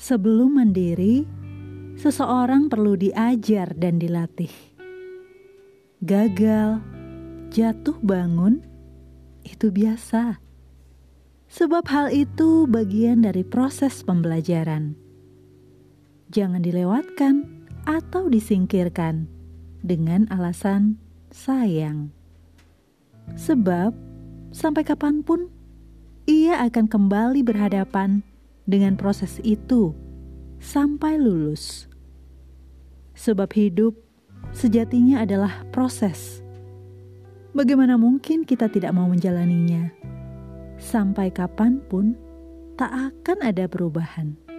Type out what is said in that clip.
Sebelum mandiri, seseorang perlu diajar dan dilatih. Gagal, jatuh bangun, itu biasa. Sebab hal itu bagian dari proses pembelajaran. Jangan dilewatkan atau disingkirkan dengan alasan sayang. Sebab sampai kapan pun ia akan kembali berhadapan dengan proses itu sampai lulus. Sebab hidup sejatinya adalah proses. Bagaimana mungkin kita tidak mau menjalaninya? Sampai kapan pun tak akan ada perubahan.